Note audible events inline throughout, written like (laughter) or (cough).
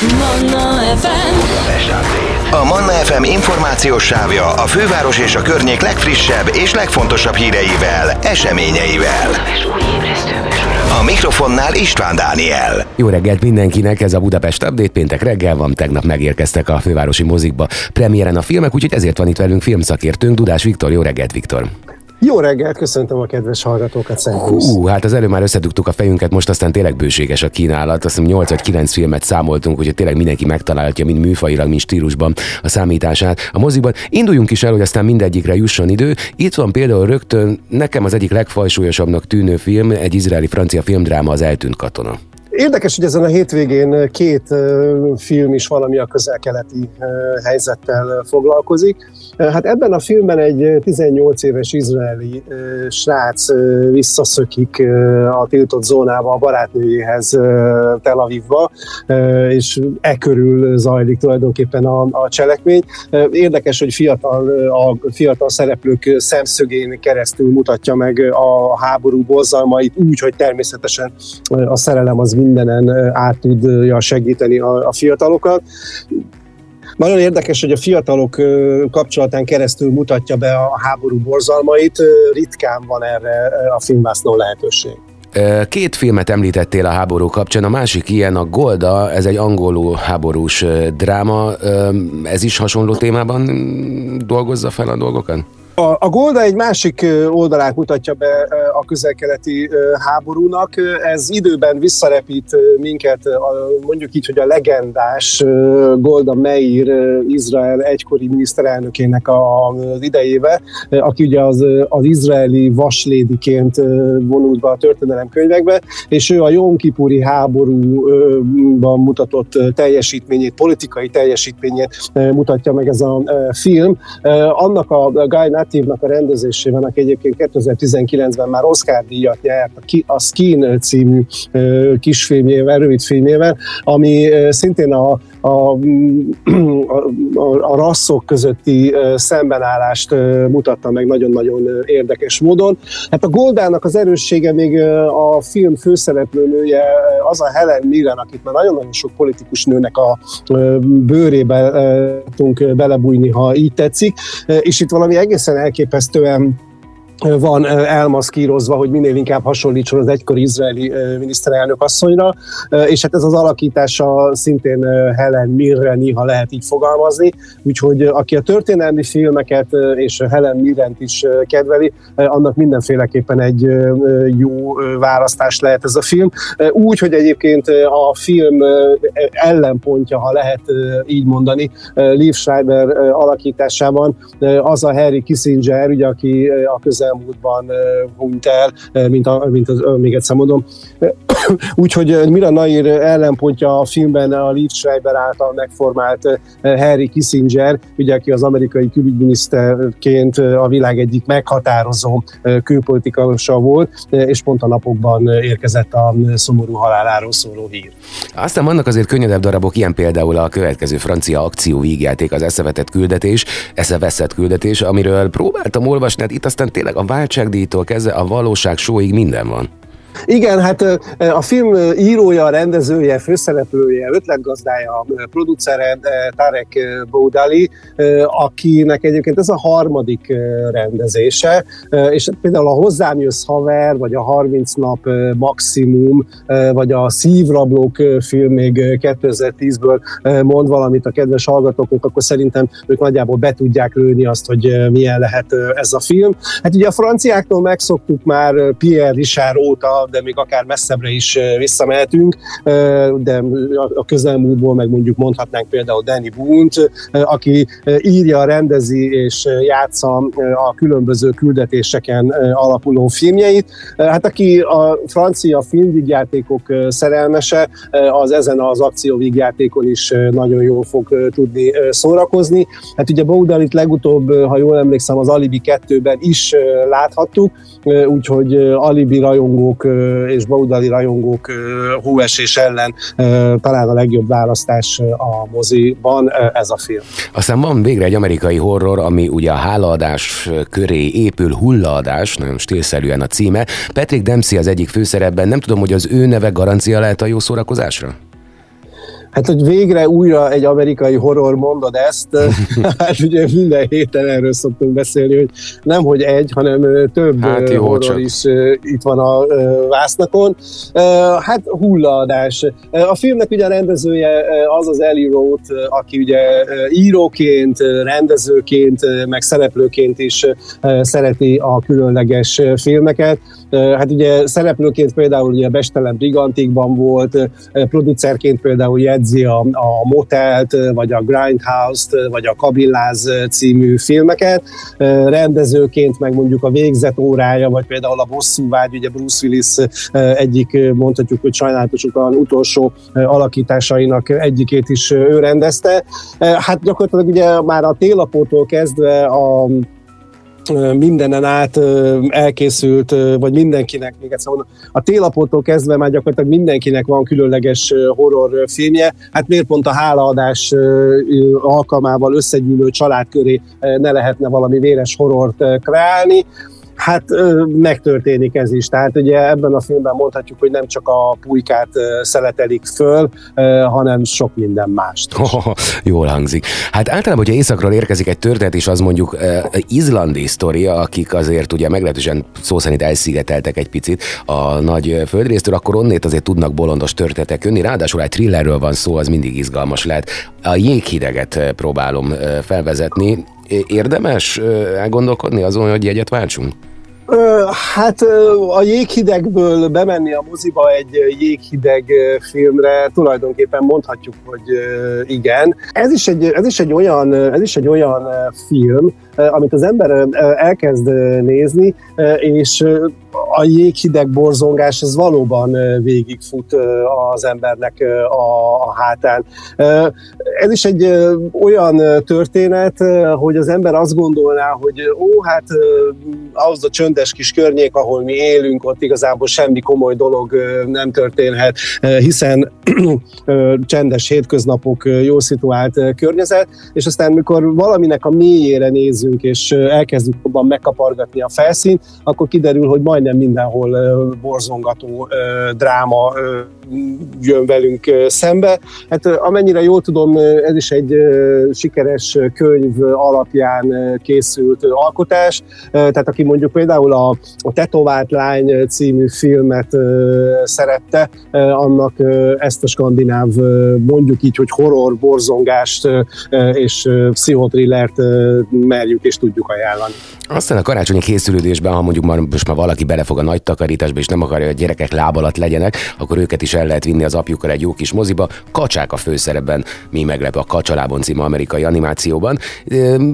Manna FM A Manna FM információs sávja a főváros és a környék legfrissebb és legfontosabb híreivel, eseményeivel. A mikrofonnál István Dániel. Jó reggelt mindenkinek, ez a Budapest Update, péntek reggel van, tegnap megérkeztek a fővárosi mozikba premiéren a filmek, úgyhogy ezért van itt velünk filmszakértőnk, Dudás Viktor, jó reggelt Viktor! Jó reggelt, köszöntöm a kedves hallgatókat, szervusz! Hú, hát az előbb már összedugtuk a fejünket, most aztán tényleg bőséges a kínálat. Azt hiszem 8 vagy 9 filmet számoltunk, úgyhogy tényleg mindenki megtalálhatja, mind műfajilag, mind stílusban a számítását a moziban. Induljunk is el, hogy aztán mindegyikre jusson idő. Itt van például rögtön nekem az egyik legfajsúlyosabbnak tűnő film, egy izraeli-francia filmdráma, az Eltűnt katona. Érdekes, hogy ezen a hétvégén két film is valami a közel-keleti helyzettel foglalkozik. Hát ebben a filmben egy 18 éves izraeli srác visszaszökik a tiltott zónába a barátnőjéhez Tel Avivba, és e körül zajlik tulajdonképpen a, a cselekmény. Érdekes, hogy fiatal, a fiatal szereplők szemszögén keresztül mutatja meg a háború borzalmait úgy, hogy természetesen a szerelem az mindenen át tudja segíteni a, a fiatalokat. Nagyon érdekes, hogy a fiatalok kapcsolatán keresztül mutatja be a háború borzalmait, ritkán van erre a filmvásznó lehetőség. Két filmet említettél a háború kapcsán, a másik ilyen a Golda, ez egy angolul háborús dráma, ez is hasonló témában dolgozza fel a dolgokat? A, a Golda egy másik oldalát mutatja be a közelkeleti háborúnak. Ez időben visszarepít minket, mondjuk így, hogy a legendás Golda Meir, Izrael egykori miniszterelnökének az idejébe, aki ugye az, az izraeli vaslédiként vonult be a történelemkönyvekbe, és ő a Jom Kipuri háborúban mutatott teljesítményét, politikai teljesítményét mutatja meg ez a film. Annak a Guy Natívnak a rendezésében, aki egyébként 2019-ben már Oscar díjat nyert a Skin című kisfilmjével, rövidfilmjével, ami szintén a, a, a, a rasszok közötti szembenállást mutatta meg nagyon-nagyon érdekes módon. Hát a Goldának az erőssége még a film főszereplőnője az a Helen Mirren, akit már nagyon-nagyon sok politikus nőnek a bőrébe tudunk belebújni, ha így tetszik, és itt valami egészen elképesztően van elmaszkírozva, hogy minél inkább hasonlítson az egykori izraeli miniszterelnök asszonyra, és hát ez az alakítása szintén Helen Mirren, ha lehet így fogalmazni, úgyhogy aki a történelmi filmeket és Helen Mirrent is kedveli, annak mindenféleképpen egy jó választás lehet ez a film. Úgy, hogy egyébként a film ellenpontja, ha lehet így mondani, Liv Schreiber alakításában az a Harry Kissinger, ugye, aki a közel közelmúltban hunyt el, mint, a, mint az, még egyszer mondom. (coughs) Úgyhogy Mira Nair ellenpontja a filmben a Liv Schreiber által megformált Harry Kissinger, ugye, aki az amerikai külügyminiszterként a világ egyik meghatározó külpolitikusa volt, és pont a napokban érkezett a szomorú haláláról szóló hír. Aztán vannak azért könnyedebb darabok, ilyen például a következő francia akció vígjáték, az eszevetett küldetés, eszeveszett küldetés, amiről próbáltam olvasni, hát itt aztán tényleg a váltságdíjtól kezdve a valóság sóig minden van. Igen, hát a film írója, rendezője, főszereplője, ötletgazdája, producere Tarek Boudali, akinek egyébként ez a harmadik rendezése, és például a Hozzám jössz haver, vagy a 30 nap maximum, vagy a Szívrablók film még 2010-ből mond valamit a kedves hallgatóknak, akkor szerintem ők nagyjából be tudják lőni azt, hogy milyen lehet ez a film. Hát ugye a franciáktól megszoktuk már Pierre Richard óta de még akár messzebbre is visszamehetünk, de a közelmúltból meg mondjuk mondhatnánk például Danny Boone-t, aki írja, rendezi és játsza a különböző küldetéseken alapuló filmjeit. Hát aki a francia filmvígjátékok szerelmese, az ezen az akcióvígjátékon is nagyon jól fog tudni szórakozni. Hát ugye Baudalit legutóbb, ha jól emlékszem, az Alibi 2-ben is láthattuk, úgyhogy Alibi rajongók és Baudali rajongók hóesés ellen talán a legjobb választás a moziban ez a film. Aztán van végre egy amerikai horror, ami ugye a hálaadás köré épül hullaadás, nagyon stílszerűen a címe. Patrick Dempsey az egyik főszerepben, nem tudom, hogy az ő neve garancia lehet a jó szórakozásra? Hát, hogy végre újra egy amerikai horror mondod ezt, (laughs) hát ugye minden héten erről szoktunk beszélni, hogy nem hogy egy, hanem több hát jó, horror csak. is itt van a vásznakon. Hát hullaadás. A filmnek ugye a rendezője az az Eli Roth, aki ugye íróként, rendezőként, meg szereplőként is szereti a különleges filmeket. Hát ugye szereplőként például ugye Bestelen Brigantikban volt, producerként például jegyzi a, a Motelt, vagy a Grindhouse-t, vagy a Kabilláz című filmeket, rendezőként meg mondjuk a végzet órája, vagy például a Bosszúvágy, ugye Bruce Willis egyik mondhatjuk, hogy sajnálatosan utolsó alakításainak egyikét is ő rendezte. Hát gyakorlatilag ugye már a télapótól kezdve a mindenen át elkészült, vagy mindenkinek, még egyszer mondom, a télapótól kezdve már gyakorlatilag mindenkinek van különleges horror filmje, hát miért pont a hálaadás alkalmával összegyűlő család köré ne lehetne valami véres horrort kreálni hát megtörténik ez is. Tehát ugye ebben a filmben mondhatjuk, hogy nem csak a pulykát szeletelik föl, hanem sok minden mást. Oh, jól hangzik. Hát általában, hogyha északról érkezik egy történet, és az mondjuk uh, izlandi sztoria, akik azért ugye meglehetősen szó szerint elszigeteltek egy picit a nagy földrésztől, akkor onnét azért tudnak bolondos történetek jönni. Ráadásul egy thrillerről van szó, az mindig izgalmas lehet. A jéghideget próbálom felvezetni. Érdemes elgondolkodni azon, hogy jegyet váltsunk? Hát a jéghidegből bemenni a moziba egy jéghideg filmre tulajdonképpen mondhatjuk, hogy igen. Ez is egy, ez is egy, olyan, ez is egy olyan film, amit az ember elkezd nézni, és a jéghideg borzongás az valóban végigfut az embernek a hátán. Ez is egy olyan történet, hogy az ember azt gondolná, hogy ó, hát az a csöndes kis környék, ahol mi élünk, ott igazából semmi komoly dolog nem történhet, hiszen (clears throat) csendes hétköznapok, jó szituált környezet, és aztán mikor valaminek a mélyére nézünk, és elkezdjük jobban megkapargatni a felszínt, akkor kiderül, hogy majdnem mindenhol borzongató dráma jön velünk szembe. Hát amennyire jól tudom, ez is egy sikeres könyv alapján készült alkotás, tehát aki mondjuk például a, a Tetovált Lány című filmet szerette, annak ezt a skandináv mondjuk így, hogy horror, borzongást és pszichotrillert merjük és tudjuk ajánlani. Aztán a karácsonyi készülődésben, ha mondjuk már, most már valaki belefog a nagy takarításba, és nem akarja, hogy a gyerekek láb alatt legyenek, akkor őket is el lehet vinni az apjukkal egy jó kis moziba. Kacsák a főszerepben, mi meglepő a Kacsalában című amerikai animációban.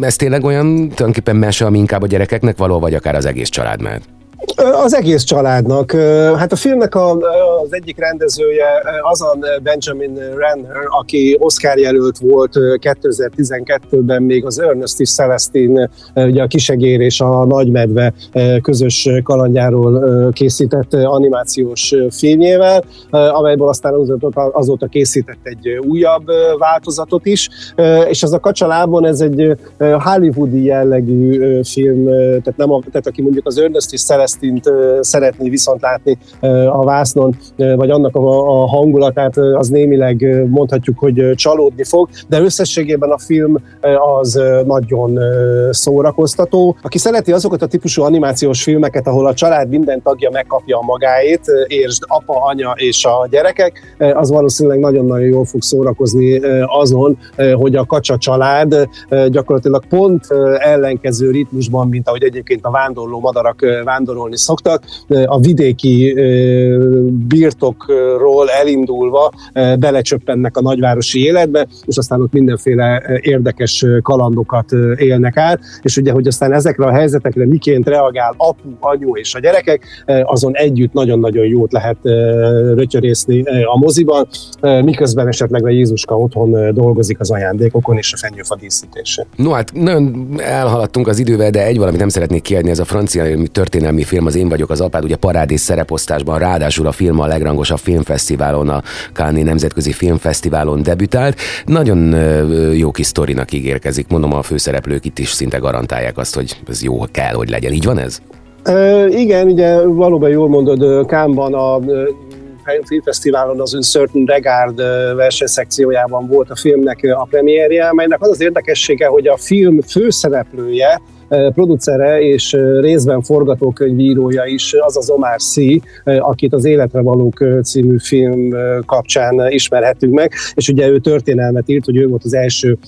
Ez tényleg olyan tulajdonképpen mese, ami inkább a gyerekeknek való, vagy akár az egész család mehet? Az egész családnak. Hát a filmnek a, az egyik rendezője azon Benjamin Renner, aki Oscar jelölt volt 2012-ben még az Ernest is Celestine, ugye a Kisegér és a Nagymedve közös kalandjáról készített animációs filmjével, amelyből aztán azóta készített egy újabb változatot is, és az a Kacsalábon ez egy hollywoodi jellegű film, tehát, nem a, tehát aki mondjuk az Ernest Celestine Celestint szeretné viszont látni a vásznon, vagy annak a hangulatát, az némileg mondhatjuk, hogy csalódni fog, de összességében a film az nagyon szórakoztató. Aki szereti azokat a típusú animációs filmeket, ahol a család minden tagja megkapja a magáét, és apa, anya és a gyerekek, az valószínűleg nagyon-nagyon jól fog szórakozni azon, hogy a kacsa család gyakorlatilag pont ellenkező ritmusban, mint ahogy egyébként a vándorló madarak vándorol gyakorolni szoktak. A vidéki birtokról elindulva belecsöppennek a nagyvárosi életbe, és aztán ott mindenféle érdekes kalandokat élnek át, és ugye, hogy aztán ezekre a helyzetekre miként reagál apu, anyu és a gyerekek, azon együtt nagyon-nagyon jót lehet rötyörészni a moziban, miközben esetleg a Jézuska otthon dolgozik az ajándékokon és a fenyőfa díszítése. No hát nagyon elhaladtunk az idővel, de egy valamit nem szeretnék kiadni, ez a francia történelmi film az Én vagyok az apád, ugye parádés szereposztásban, ráadásul a film a legrangosabb filmfesztiválon, a Cannes Nemzetközi Filmfesztiválon debütált. Nagyon jó kis sztorinak ígérkezik, mondom a főszereplők itt is szinte garantálják azt, hogy ez jó kell, hogy legyen. Így van ez? Uh, igen, ugye valóban jól mondod, Kámban a Filmfesztiválon az Uncertain Regard versenyszekciójában volt a filmnek a premierje, amelynek az az érdekessége, hogy a film főszereplője, producere és részben forgatókönyvírója is az az Omar C, akit az Életre valók című film kapcsán ismerhetünk meg, és ugye ő történelmet írt, hogy ő volt az első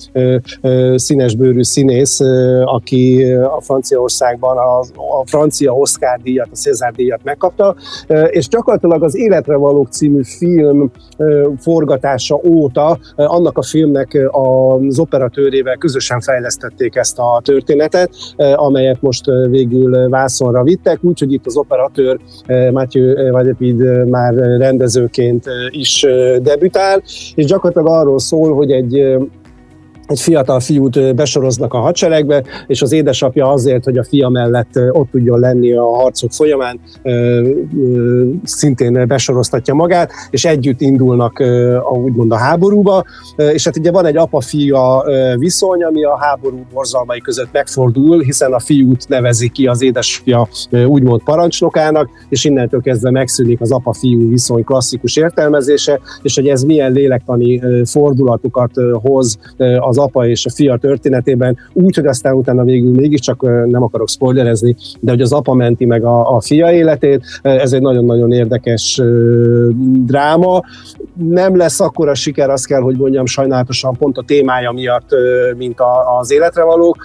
színesbőrű színész, aki a Franciaországban a, a francia Oscar díjat, a César díjat megkapta, és gyakorlatilag az Életre valók című film forgatása óta annak a filmnek az operatőrével közösen fejlesztették ezt a történetet, amelyet most végül vászonra vittek, úgyhogy itt az operatőr Matthew Vadepid már rendezőként is debütál, és gyakorlatilag arról szól, hogy egy egy fiatal fiút besoroznak a hadseregbe, és az édesapja azért, hogy a fia mellett ott tudjon lenni a harcok folyamán, szintén besoroztatja magát, és együtt indulnak a, úgymond a háborúba, és hát ugye van egy apa-fia viszony, ami a háború borzalmai között megfordul, hiszen a fiút nevezi ki az édesapja úgymond parancsnokának, és innentől kezdve megszűnik az apa-fiú viszony klasszikus értelmezése, és hogy ez milyen lélektani fordulatokat hoz az az apa és a fia történetében, úgy, hogy aztán utána végül mégiscsak nem akarok spoilerezni, de hogy az apa menti meg a, a fia életét, ez egy nagyon-nagyon érdekes dráma. Nem lesz akkora siker, azt kell, hogy mondjam, sajnálatosan pont a témája miatt, mint az életre valók,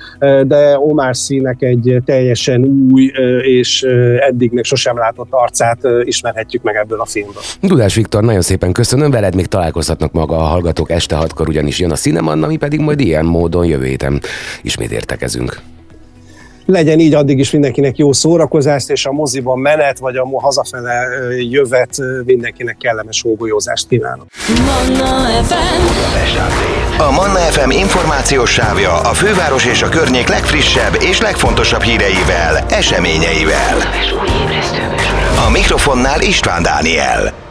de Omar Színek egy teljesen új és eddig még sosem látott arcát ismerhetjük meg ebből a filmből. Dudás Viktor, nagyon szépen köszönöm, veled még találkozhatnak maga a hallgatók este hatkor, ugyanis jön a Cineman, ami pedig majd ilyen módon jövő héten ismét értekezünk legyen így addig is mindenkinek jó szórakozást, és a moziban menet, vagy a hazafele jövet mindenkinek kellemes hógolyózást kívánok. Manna FM. A Manna FM információs sávja a főváros és a környék legfrissebb és legfontosabb híreivel, eseményeivel. A mikrofonnál István Dániel.